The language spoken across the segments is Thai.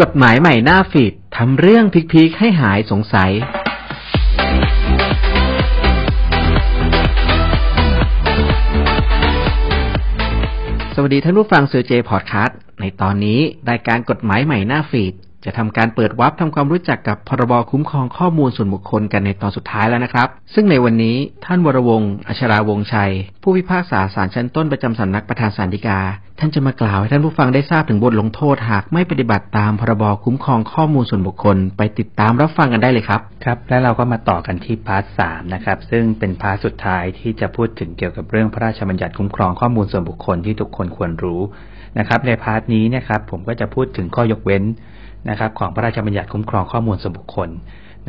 กฎหมายใหม่หน้าฟีดทำเรื่องพิกๆให้หายสงสัย สวัสดีท่านผู้ฟัง COJ Podcast ในตอนนี้รายการกฎหมายใหม่หน้าฟีด จะทำการเปิด warp ทำความรู้จักกับพรบคุ้มครองข้อมูลส่วนบุคคลกันในตอนสุดท้ายแล้วนะครับ ซึ่งในวันนี้ท่านวรวงศ์อัชราวงชัย ผู้พิพากษาศาลชั้นต้นประจำสำนักประธานศาลฎีกา ท่านจะมากล่าวให้ท่านผู้ฟังได้ทราบถึงบทลงโทษหากไม่ปฏิบัติตามพรบคุ้มครองข้อมูลส่วนบุคคล ไปติดตามรับฟังกันได้เลยครับครับและเราก็มาต่อกันที่ part สามนะครับซึ่งเป็น part สุดท้ายที่จะพูดถึงเกี่ยวกับเรื่องพระราชบัญญัติคุ้มครองข้อมูลส่วนบุคคลที่ทุกคนควรรู้นะครับใน part นี้นะครับผมก็จะพูดถึงข้อยกเว้น นะครับของพระราชบัญญัติคุ้มครองข้อมูลส่วนบุคคล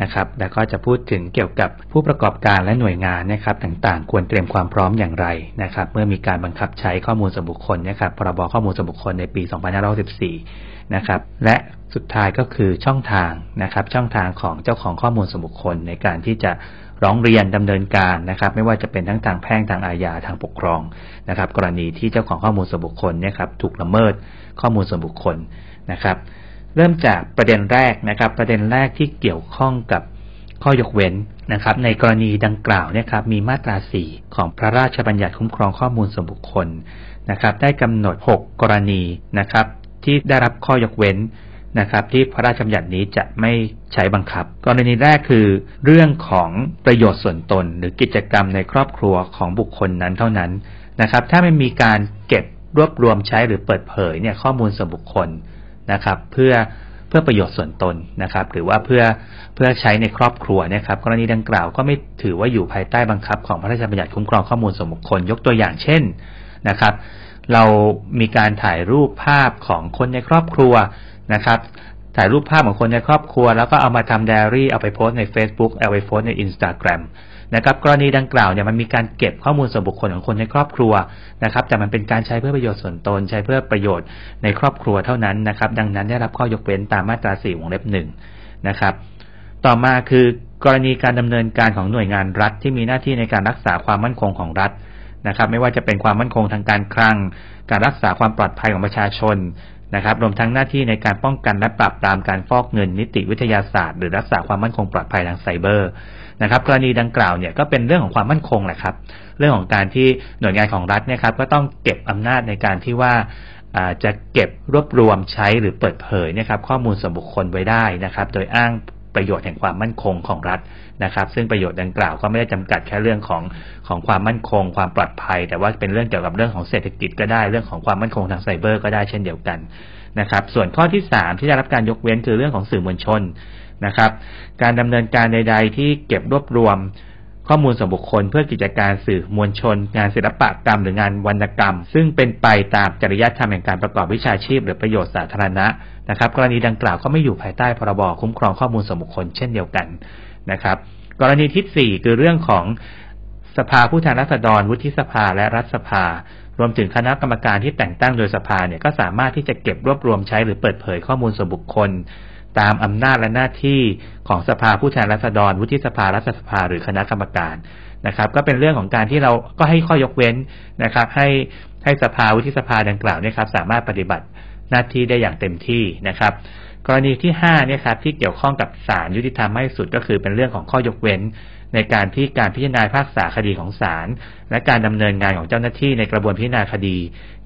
นะครับ แล้วก็จะพูดถึงเกี่ยวกับผู้ประกอบการและหน่วยงานนะครับต่างๆ ควรเตรียมความพร้อมอย่างไรนะครับ เมื่อมีการบังคับใช้ข้อมูลส่วนบุคคลนะครับพรบข้อมูลส่วนบุคคลในปี 2514นะครับและสุดท้ายก็คือช่องทางนะครับ ช่องทางของเจ้าของข้อมูลส่วนบุคคลในการที่จะร้องเรียนดำเนินการนะครับ ไม่ว่าจะเป็นทั้งทางแพ่งทางอาญาทางปกครองนะครับ กรณีที่เจ้าของข้อมูลส่วนบุคคลเนี่ยครับถูกละเมิดข้อมูลส่วนบุคคลนะครับ เริ่มจากประเด็นแรกนะครับ ประเด็นแรกที่เกี่ยวข้องกับข้อยกเว้นนะครับ ในกรณีดังกล่าวเนี่ยครับ มีมาตรา 4 ของพระราชบัญญัติคุ้มครองข้อมูลส่วนบุคคลนะครับ ได้กำหนด 6 กรณีนะครับ ที่ได้รับข้อยกเว้นนะครับ ที่พระราชบัญญัตินี้จะไม่ใช้บังคับ กรณีแรกคือ เรื่องของประโยชน์ส่วนตน หรือกิจกรรมในครอบครัวของบุคคลนั้นเท่านั้นนะครับ ถ้าไม่มีการเก็บรวบรวมใช้หรือเปิดเผยเนี่ยข้อมูลส่วนบุคคล นะครับ เพื่อเพื่อประโยชน์ส่วนตนนะครับ หรือว่าเพื่อเพื่อใช้ในครอบครัวนะครับ กรณีดังกล่าวก็ไม่ถือว่าอยู่ภายใต้บังคับของพระราชบัญญัติคุ้มครองข้อมูลส่วนบุคคลยกตัวอย่างเช่นนะครับ เรามีการถ่ายรูปภาพของคนในครอบครัวนะครับถ่ายรูปภาพของคนในครอบครัว แล้วก็เอามาทำไดอารี่เอาไปโพสใน Facebook เอาไปโพสใน Instagram นะครับกรณีดังกล่าวเนี่ยมันมีการเก็บข้อมูลส่วนบุคคลของคนในครอบครัวนะครับแต่มันเป็นการใช้เพื่อประโยชน์ส่วนตน ใช้เพื่อประโยชน์ในครอบครัวเท่านั้นนะครับดังนั้นได้รับข้อยกเว้นตามมาตรา4วงเล็บหนึ่งนะครับต่อมาคือกรณีการดำเนินการของหน่วยงานรัฐ ที่มีหน้าที่ในการรักษาความมั่นคงของรัฐนะครับ ไม่ว่าจะเป็นความมั่นคงทางการคลัง การรักษาความปลอดภัยของประชาชนนะครับ รวมทั้งหน้าที่ในการป้องกันและปราบปรามการฟอกเงินนิติวิทยาศาสตร์ หรือรักษาความมั่นคงปลอดภัยทางไซเบอร์ นะครับกรณีดังกล่าวเนี่ยก็เป็นเรื่องของความมั่นคงแหละครับ เรื่องของการที่หน่วยงานของรัฐเนี่ยครับก็ต้องเก็บอำนาจในการที่ว่าจะเก็บรวบรวมใช้หรือเปิดเผยนะครับข้อมูลส่วนบุคคลไว้ได้นะครับ โดยอ้างประโยชน์แห่งความมั่นคงของรัฐนะครับ ซึ่งประโยชน์ดังกล่าวก็ไม่ได้จำกัดแค่เรื่องของของความมั่นคง ความปลอดภัย แต่ว่าเป็นเรื่องเกี่ยวกับเรื่องของเศรษฐกิจก็ได้เรื่องของความมั่นคงทางไซเบอร์ก็ได้เช่นเดียวกันนะครับ ส่วนข้อที่ 3 ที่ได้รับการยกเว้นคือเรื่องของสื่อมวลชน นะครับ การดำเนินการใด ๆ ที่เก็บรวบรวมข้อมูลส่วนบุคคลเพื่อกิจการสื่อมวลชน งานศิลปกรรมหรืองานวรรณกรรม ซึ่งเป็นไปตามจริยธรรมแห่งการประกอบวิชาชีพ หรือประโยชน์สาธารณะนะครับ กรณีดังกล่าวก็ไม่อยู่ภายใต้พรบคุ้มครองข้อมูลส่วนบุคคลเช่นเดียวกันนะครับ กรณีที่ 4 คือเรื่องของสภาผู้แทนราษฎรวุฒิสภาและรัฐสภา รวมถึงคณะกรรมการที่แต่งตั้งโดยสภาเนี่ยก็สามารถที่จะเก็บรวบรวมใช้หรือเปิดเผยข้อมูลส่วนบุคคล ตามอำนาจและหน้าที่ของสภาผู้แทนราษฎร วุฒิสภารัฐสภา หรือคณะกรรมการนะครับ ก็เป็นเรื่องของการที่เราก็ให้ข้อยกเว้นนะครับ ให้ให้สภาวุฒิสภาดังกล่าวเนี่ยครับ สามารถปฏิบัติหน้าที่ได้อย่างเต็มที่นะครับ กรณีที่5เนี่ยครับที่เกี่ยวข้องกับศาลยุติธรรมให้สุดก็คือเป็นเรื่องของข้อยกเว้น ในการที่การพิจารณาภาคษาคดีของศาลและการดำเนินงานของเจ้าหน้าที่ในกระบวนพิจารณาคดี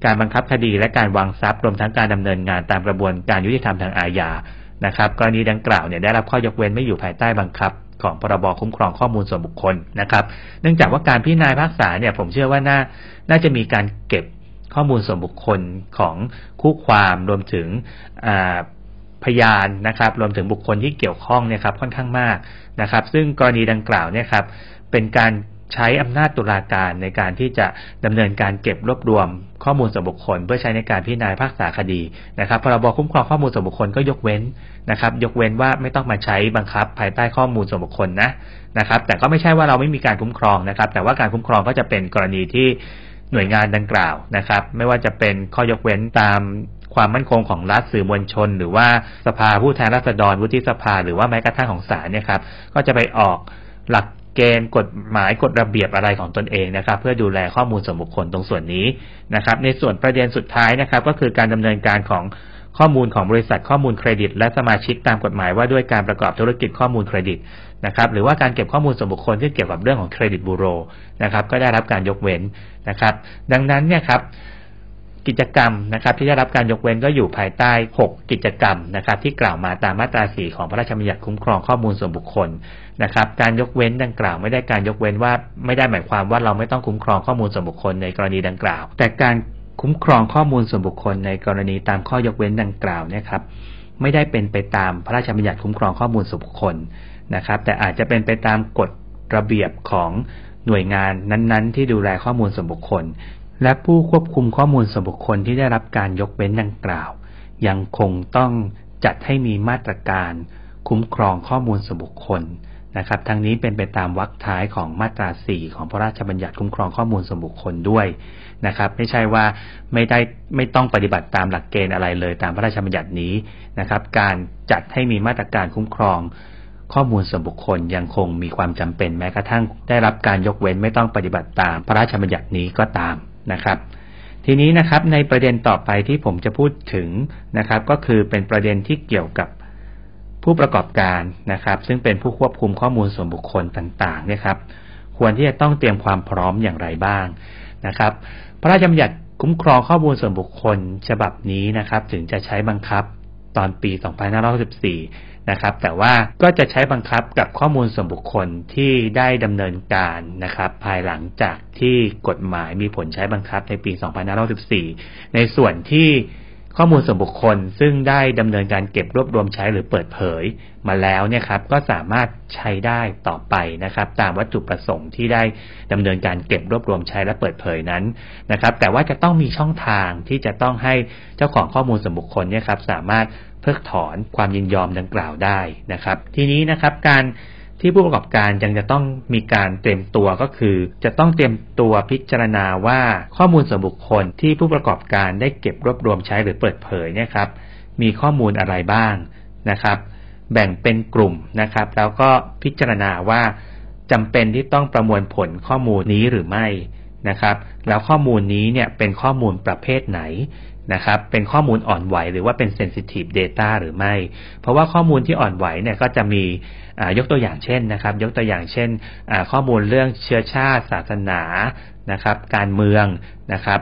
การบังคับคดี และการวางทรัพย์รวมทั้งการดำเนินงานตามกระบวนการยุติธรรมทางอาญา นะครับกรณีดังกล่าวเนี่ยได้รับข้อยกเว้นไม่อยู่ภายใต้บังคับของพรบคุ้มครองข้อมูลส่วนบุคคลนะครับ เนื่องจากว่าการพิจารณาภาคษาเนี่ยผมเชื่อว่าน่าน่าจะมีการเก็บข้อมูลส่วนบุคคลของคู่ความรวมถึงพยานนะครับ รวมถึงบุคคลที่เกี่ยวข้องเนี่ยครับค่อนข้างมากนะครับ ซึ่งกรณีดังกล่าวเนี่ยครับเป็นการ ใช้อำนาจตุลาการในการที่จะดำเนินการเก็บรวบรวมข้อมูลส่วนบุคคล เพื่อใช้ในการพิจารณาภาคษาคดีนะครับพรบคุ้มครองข้อมูลส่วนบุคคลก็ยกเว้นนะครับ ยกเว้นว่าไม่ต้องมาใช้บังคับภายใต้ข้อมูลส่วนบุคคลนะนะครับ แต่ก็ไม่ใช่ว่าเราไม่มีการคุ้มครองนะครับ แต่ว่าการคุ้มครองก็จะเป็นกรณีที่หน่วยงานดังกล่าวนะครับ ไม่ว่าจะเป็นข้อยกเว้นตามความมั่นคงของรัฐสื่อมวลชน หรือว่าสภาผู้แทนราษฎรวุฒิสภา หรือว่าแม้กระทั่งของศาลเนี่ยครับก็จะไปออกหลัก เกณฑ์กฎหมายกฎระเบียบอะไรของตนเองนะครับ เพื่อดูแลข้อมูลส่วนบุคคลตรงส่วนนี้นะครับ ในส่วนประเด็นสุดท้ายนะครับ ก็คือการดำเนินการของข้อมูลของบริษัทข้อมูลเครดิต และสมาชิกตามกฎหมายว่าด้วยการประกอบธุรกิจข้อมูลเครดิตนะครับ หรือว่าการเก็บข้อมูลส่วนบุคคลที่เกี่ยวกับเรื่องของเครดิตบูโรนะครับ ก็ได้รับการยกเว้นนะครับ ดังนั้นเนี่ยครับ กิจกรรมนะครับที่ได้รับการยกเว้นก็อยู่ภายใต้ 6 กิจกรรมนะครับที่กล่าวมาตามมาตรา4ของพระราชบัญญัติคุ้มครองข้อมูลส่วนบุคคลนะครับการยกเว้นดังกล่าวไม่ได้การยกเว้นว่าไม่ได้หมายความว่าเราไม่ต้องคุ้มครองข้อมูลส่วนบุคคลในกรณีดังกล่าว แต่การคุ้มครองข้อมูลส่วนบุคคลในกรณีตามข้อยกเว้นดังกล่าวเนี่ยครับไม่ได้เป็นไปตามพระราชบัญญัติคุ้มครองข้อมูลส่วนบุคคลนะครับ แต่อาจจะเป็นไปตามกฎระเบียบของหน่วยงานนั้น ๆ ที่ดูแลข้อมูลส่วนบุคคล และผู้ควบคุมข้อมูลส่วนบุคคลที่ได้รับการยกเว้นดังกล่าว ยังคงต้องจัดให้มีมาตรการ คุ้มครองข้อมูลส่วนบุคคลนะครับ ทั้งนี้เป็นไปตามวรรคท้ายของมาตรา 4 ของพระราชบัญญัติคุ้มครองข้อมูลส่วนบุคคลด้วยนะครับ ไม่ใช่ว่าไม่ได้ไม่ต้องปฏิบัติตามหลักเกณฑ์อะไรเลยตามพระราชบัญญัตินี้นะครับ การจัดให้มีมาตรการคุ้มครองข้อมูลส่วนบุคคลยังคงมีความจำเป็นแม้กระทั่งได้รับการยกเว้นไม่ต้องปฏิบัติตามพระราชบัญญัตินี้ก็ตาม นะครับ ทีนี้นะครับในประเด็นต่อไปที่ผมจะพูดถึงนะครับ ก็คือเป็นประเด็นที่เกี่ยวกับผู้ประกอบการนะครับ ซึ่งเป็นผู้ควบคุมข้อมูลส่วนบุคคลต่างๆเนี่ยครับ ควรที่จะต้องเตรียมความพร้อมอย่างไรบ้างนะครับ พระราชบัญญัติคุ้มครองข้อมูลส่วนบุคคลฉบับนี้นะครับ ถึงจะใช้บังคับ ตอนปี 2564 นะครับ แต่ว่าก็จะใช้บังคับกับข้อมูลส่วนบุคคลที่ได้ดำเนินการนะครับ ภายหลังจากที่กฎหมายมีผลใช้บังคับในปี 2564 ในส่วนที่ ข้อมูลส่วนบุคคลซึ่งได้ดำเนินการเก็บรวบรวมใช้หรือเปิดเผยมาแล้วเนี่ยครับก็สามารถใช้ได้ต่อไปนะครับ ตามวัตถุประสงค์ที่ได้ดำเนินการเก็บรวบรวมใช้และเปิดเผยนั้นนะครับ แต่ว่าจะต้องมีช่องทางที่จะต้องให้เจ้าของข้อมูลส่วนบุคคลเนี่ยครับสามารถเพิกถอนความยินยอมดังกล่าวได้นะครับ ทีนี้นะครับการ ที่ผู้ประกอบการยังจะต้องมีการเตรียมตัวก็คือ จะต้องเตรียมตัวพิจารณาว่าข้อมูลส่วนบุคคลที่ผู้ประกอบการได้เก็บรวบรวมใช้หรือเปิดเผยเนี่ยครับ มีข้อมูลอะไรบ้างนะครับ แบ่งเป็นกลุ่มนะครับ แล้วก็พิจารณาว่าจำเป็นที่ต้องประมวลผลข้อมูลนี้หรือไม่นะครับ แล้วข้อมูลนี้เนี่ยเป็นข้อมูลประเภทไหน นะครับ เป็นข้อมูลอ่อนไหวหรือว่าเป็น sensitive data หรือไม่ เพราะว่าข้อมูลที่อ่อนไหวเนี่ยก็จะมียกตัวอย่างเช่นนะครับ ยกตัวอย่างเช่น ข้อมูลเรื่องเชื้อชาติ ศาสนานะครับ การเมืองนะครับ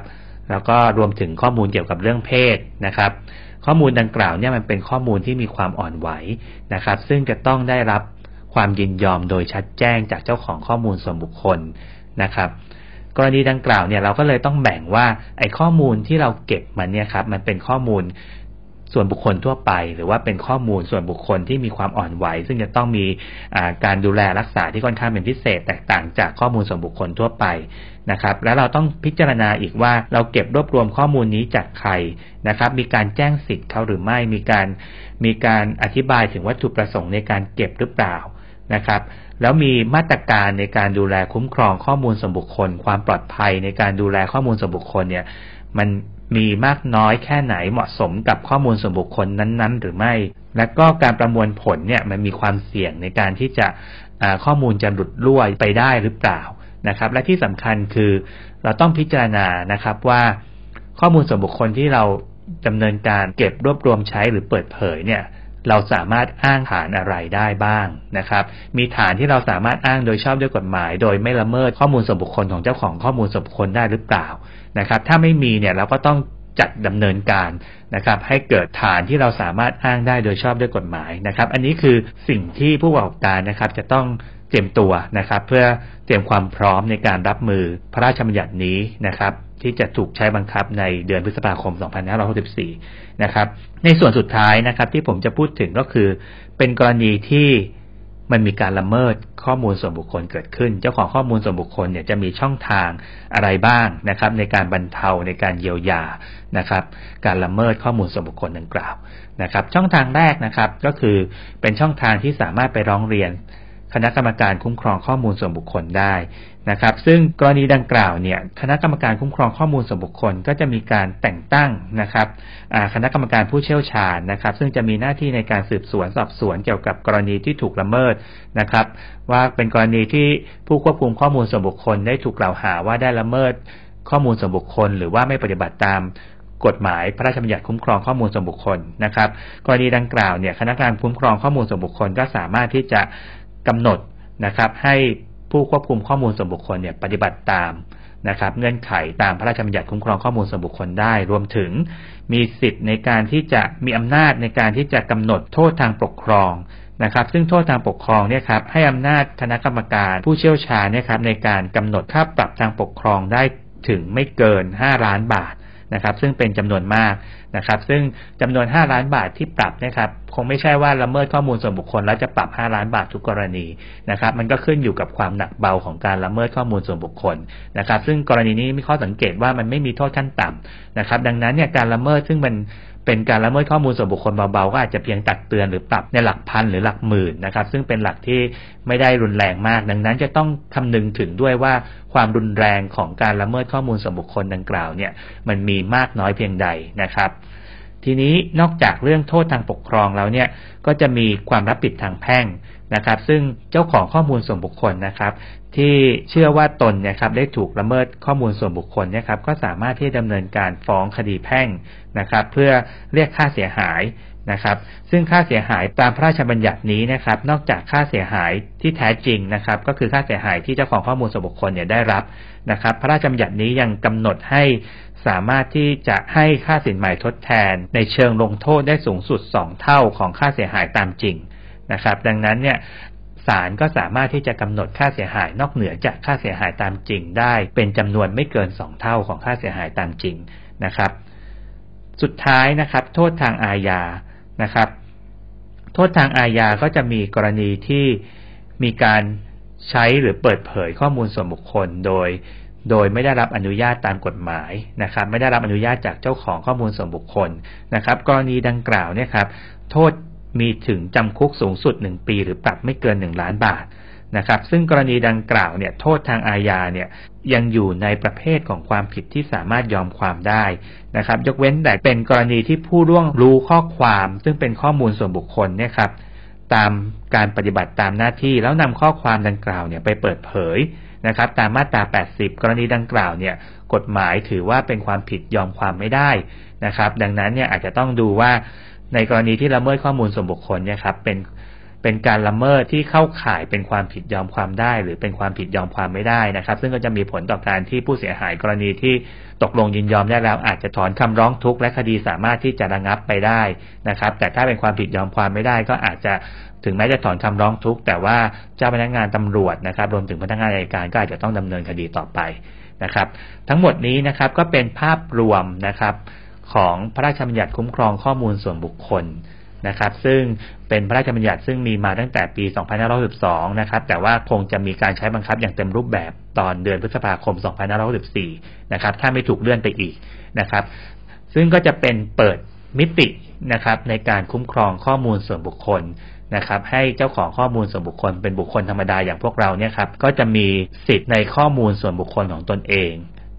แล้วก็รวมถึงข้อมูลเกี่ยวกับเรื่องเพศนะครับ ข้อมูลดังกล่าวเนี่ยมันเป็นข้อมูลที่มีความอ่อนไหวนะครับ ซึ่งจะต้องได้รับความยินยอมโดยชัดแจ้งจากเจ้าของข้อมูลส่วนบุคคลนะครับ กรณีดังกล่าวเนี่ยเราก็เลยต้องแบ่งว่าไอ้ข้อมูลที่เราเก็บมันเนี่ยครับมันเป็นข้อมูลส่วนบุคคลทั่วไป หรือว่าเป็นข้อมูลส่วนบุคคลที่มีความอ่อนไหว ซึ่งจะต้องมีการดูแลรักษาที่ค่อนข้างเป็นพิเศษ แตกต่างจากข้อมูลส่วนบุคคลทั่วไปนะครับ แล้วเราต้องพิจารณาอีกว่าเราเก็บรวบรวมข้อมูลนี้จากใครนะครับ มีการแจ้งสิทธิ์เขาหรือไม่มีการมีการอธิบายถึงวัตถุประสงค์ในการเก็บหรือเปล่า นะครับ แล้วมีมาตรการในการดูแลคุ้มครองข้อมูลส่วนบุคคล ความปลอดภัยในการดูแลข้อมูลส่วนบุคคลเนี่ยมันมีมากน้อยแค่ไหนเหมาะสมกับข้อมูลส่วนบุคคลนั้นๆ หรือไม่ และก็การประมวลผลเนี่ยมันมีความเสี่ยงในการที่จะข้อมูลจะหลุดล่วไปได้หรือเปล่านะครับ และที่สำคัญคือเราต้องพิจารณานะครับว่าข้อมูลส่วนบุคคลที่เราดำเนินการเก็บรวบรวมใช้หรือเปิดเผยเนี่ย เราสามารถอ้างฐานอะไรได้บ้างนะครับ มีฐานที่เราสามารถอ้างโดยชอบด้วยกฎหมาย โดยไม่ละเมิดข้อมูลส่วนบุคคลของเจ้าของข้อมูลส่วนบุคคลได้หรือเปล่านะครับ ถ้าไม่มีเนี่ยเราก็ต้องจัดดำเนินการนะครับ ให้เกิดฐานที่เราสามารถอ้างได้โดยชอบด้วยกฎหมายนะครับ อันนี้คือสิ่งที่ผู้ประกอบการนะครับ จะต้องเตรียมตัวนะครับ เพื่อเตรียมความพร้อมในการรับมือพระราชบัญญัตินี้นะครับ ที่จะถูกใช้บังคับในเดือนพฤษภาคม 2564 นะครับ ในส่วนสุดท้ายนะครับ ที่ผมจะพูดถึงก็คือ เป็นกรณีที่มันมีการละเมิดข้อมูลส่วนบุคคลเกิดขึ้น เจ้าของข้อมูลส่วนบุคคลเนี่ยจะมีช่องทางอะไรบ้างนะครับ ในการบรรเทาในการเยียวยานะครับ การละเมิดข้อมูลส่วนบุคคลดังกล่าวนะครับ ช่องทางแรกนะครับก็คือเป็นช่องทางที่สามารถไปร้องเรียน คณะกรรมการคุ้มครองข้อมูลส่วนบุคคลได้นะครับ ซึ่งกรณีดังกล่าวเนี่ยคณะกรรมการคุ้มครองข้อมูลส่วนบุคคล ก็จะมีการแต่งตั้งนะครับคณะกรรมการผู้เชี่ยวชาญนะครับ ซึ่งจะมีหน้าที่ในการสืบสวนสอบสวนเกี่ยวกับกรณีที่ถูกละเมิดนะครับ ว่าเป็นกรณีที่ผู้ควบคุมข้อมูลส่วนบุคคล ได้ถูกกล่าวหาว่าได้ละเมิดข้อมูลส่วนบุคคล หรือว่าไม่ปฏิบัติตามกฎหมายพระราชบัญญัติคุ้มครองข้อมูลส่วนบุคคลนะครับ กรณีดังกล่าวเนี่ยคณะกรรมการคุ้มครองข้อมูลส่วนบุคคลก็สามารถที่จะ กำหนดนะครับ ให้ผู้ควบคุมข้อมูลส่วนบุคคลเนี่ยปฏิบัติตามนะครับเงื่อนไขตามพระราชบัญญัติคุ้มครองข้อมูลส่วนบุคคลได้ รวมถึงมีสิทธิ์ในการที่จะมีอำนาจในการที่จะกำหนดโทษทางปกครองนะครับ ซึ่งโทษทางปกครองเนี่ยครับให้อำนาจคณะกรรมการผู้เชี่ยวชาญเนี่ยครับในการกำหนดค่าปรับทางปกครองได้ถึงไม่เกิน 5 ล้านบาท นะครับซึ่งเป็นจำนวนมากนะครับซึ่งจำนวน 5 ล้านบาทที่ปรับนะครับคงไม่ใช่ว่าละเมิดข้อมูลส่วนบุคคลแล้วจะปรับ 5 ล้านบาททุกกรณีนะครับมันก็ขึ้นอยู่กับความหนักเบาของการละเมิดข้อมูลส่วนบุคคลนะครับซึ่งกรณีนี้มีข้อสังเกตว่ามันไม่มีโทษขั้นต่ำนะครับดังนั้นเนี่ยการละเมิดซึ่งมัน เป็นการละเมิดข้อมูลส่วนบุคคลเบาๆก็อาจจะเพียงตักเตือนหรือปรับในหลักพันหรือหลักหมื่นนะครับ ซึ่งเป็นหลักที่ไม่ได้รุนแรงมาก ดังนั้นจะต้องคำนึงถึงด้วยว่าความรุนแรงของการละเมิดข้อมูลส่วนบุคคลดังกล่าวเนี่ยมันมีมากน้อยเพียงใดนะครับ ทีนี้นอกจากเรื่องโทษทางปกครองแล้วเนี่ยก็จะมีความรับผิดทางแพ่งนะครับ ซึ่งเจ้าของข้อมูลส่วนบุคคลนะครับ ที่เชื่อว่าตนเนี่ยครับได้ถูกละเมิดข้อมูลส่วนบุคคลเนี่ยครับก็สามารถที่จะดำเนินการฟ้องคดีแพ่งนะครับ เพื่อเรียกค่าเสียหาย นะครับ ซึ่งค่าเสียหายตามพระราชบัญญัตินี้นะครับ นอกจากค่าเสียหายที่แท้จริงนะครับ ก็คือค่าเสียหายที่เจ้าของข้อมูลส่วนบุคคลเนี่ยได้รับนะครับ พระราชบัญญัตินี้ยังกำหนดให้สามารถที่จะให้ค่าสินใหม่ทดแทน ในเชิงลงโทษได้สูงสุด 2 เท่าของค่าเสียหายตามจริงนะครับ ดังนั้นเนี่ยศาลก็สามารถที่จะกำหนดค่าเสียหายนอกเหนือจากค่าเสียหายตามจริงได้ เป็นจำนวนไม่เกิน 2 เท่าของค่าเสียหายตามจริงนะครับ สุดท้ายนะครับ โทษทางอาญา นะครับ โทษทางอาญาก็จะมีกรณีที่มีการใช้หรือเปิดเผยข้อมูลส่วนบุคคลโดย โดยไม่ได้รับอนุญาตตามกฎหมายนะครับ ไม่ได้รับอนุญาตจากเจ้าของข้อมูลส่วนบุคคลนะครับ กรณีดังกล่าวเนี่ยครับ โทษมีถึงจำคุกสูงสุด 1 ปี หรือปรับไม่เกิน 1 ล้านบาท นะครับ ซึ่งกรณีดังกล่าวเนี่ยโทษทางอาญาเนี่ยยังอยู่ในประเภทของความผิดที่สามารถยอมความได้นะครับ ยกเว้นแต่เป็นกรณีที่ผู้ร่วงรู้ข้อความ ซึ่งเป็นข้อมูลส่วนบุคคลเนี่ยครับตามการปฏิบัติตามหน้าที่แล้วนำข้อความดังกล่าวเนี่ยไปเปิดเผยนะครับ ตามมาตรา 80 กรณีดังกล่าวเนี่ยกฎหมายถือว่าเป็นความผิดยอมความไม่ได้นะครับ ดังนั้นเนี่ยอาจจะต้องดูว่าในกรณีที่ละเมิดข้อมูลส่วนบุคคลเนี่ยครับเป็น เป็นการละเมิดที่เข้าข่ายเป็นความผิดยอมความได้ หรือเป็นความผิดยอมความไม่ได้นะครับ ซึ่งก็จะมีผลต่อการที่ผู้เสียหายกรณีที่ตกลงยินยอมได้แล้ว อาจจะถอนคำร้องทุกข์และคดีสามารถที่จะระงับไปได้นะครับ แต่ถ้าเป็นความผิดยอมความไม่ได้ ก็อาจจะถึงแม้จะถอนคำร้องทุกข์แต่ว่าเจ้าพนักงานตำรวจนะครับ รวมถึงพนักงานอัยการก็อาจจะต้องดำเนินคดีต่อไปนะครับ ทั้งหมดนี้นะครับก็เป็นภาพรวมนะครับของพระราชบัญญัติคุ้มครองข้อมูลส่วนบุคคล นะครับ ซึ่งเป็นพระราชบัญญัติซึ่งมีมาตั้งแต่ปี 2562 นะครับ แต่ว่าคงจะมีการใช้บังคับอย่างเต็มรูปแบบตอนเดือนพฤษภาคม 2564 นะครับ ถ้าไม่ถูกเลื่อนไปอีกนะครับ ซึ่งก็จะเป็นเปิดมิตินะครับในการคุ้มครองข้อมูลส่วนบุคคลนะครับให้เจ้าของข้อมูลส่วนบุคคลเป็นบุคคลธรรมดาอย่างพวกเราเนี่ยครับก็จะมีสิทธิ์ในข้อมูลส่วนบุคคลของตนเอง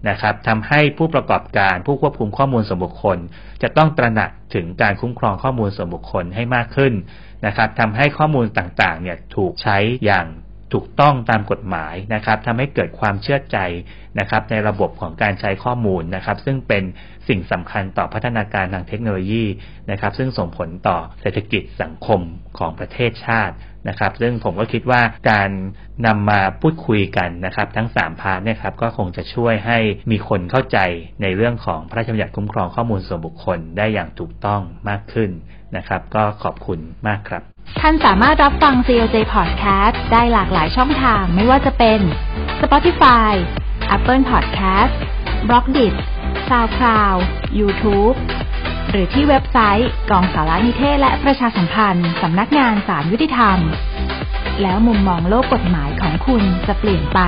นะครับทำให้ผู้ประกอบการผู้ควบคุมข้อมูลส่วนบุคคล จะต้องตระหนักถึงการคุ้มครองข้อมูลส่วนบุคคลให้มากขึ้นนะครับทำให้ข้อมูลต่างๆเนี่ยถูกใช้อย่าง ถูกต้องตามกฎหมายนะครับทำให้เกิดความเชื่อใจนะครับ ในระบบของการใช้ข้อมูลนะครับ ซึ่งเป็นสิ่งสำคัญต่อพัฒนาการทางเทคโนโลยีนะครับ ซึ่งส่งผลต่อเศรษฐกิจสังคมของประเทศชาตินะครับ ซึ่งผมก็คิดว่าการนำมาพูดคุยกันนะครับ ทั้ง3พาร์ทเนี่ยครับก็คงจะช่วยให้มีคนเข้าใจในเรื่องของพระราชบัญญัติคุ้มครองข้อมูลส่วนบุคคลได้อย่างถูกต้องมากขึ้นนะครับ ก็ขอบคุณมากครับ ท่านสามารถรับฟัง COJ Podcast ได้หลากหลายช่องทางไม่ว่าจะเป็น Spotify Apple Podcast b l o g d i t SoundCloud YouTube หรือที่เว็บไซต์กองสารนิเทศและประชาสัมพันธ์สำนักงานสารยุติธรรม แล้วมุมมองโลกกฎหมายของคุณจะเปลี่ยนไป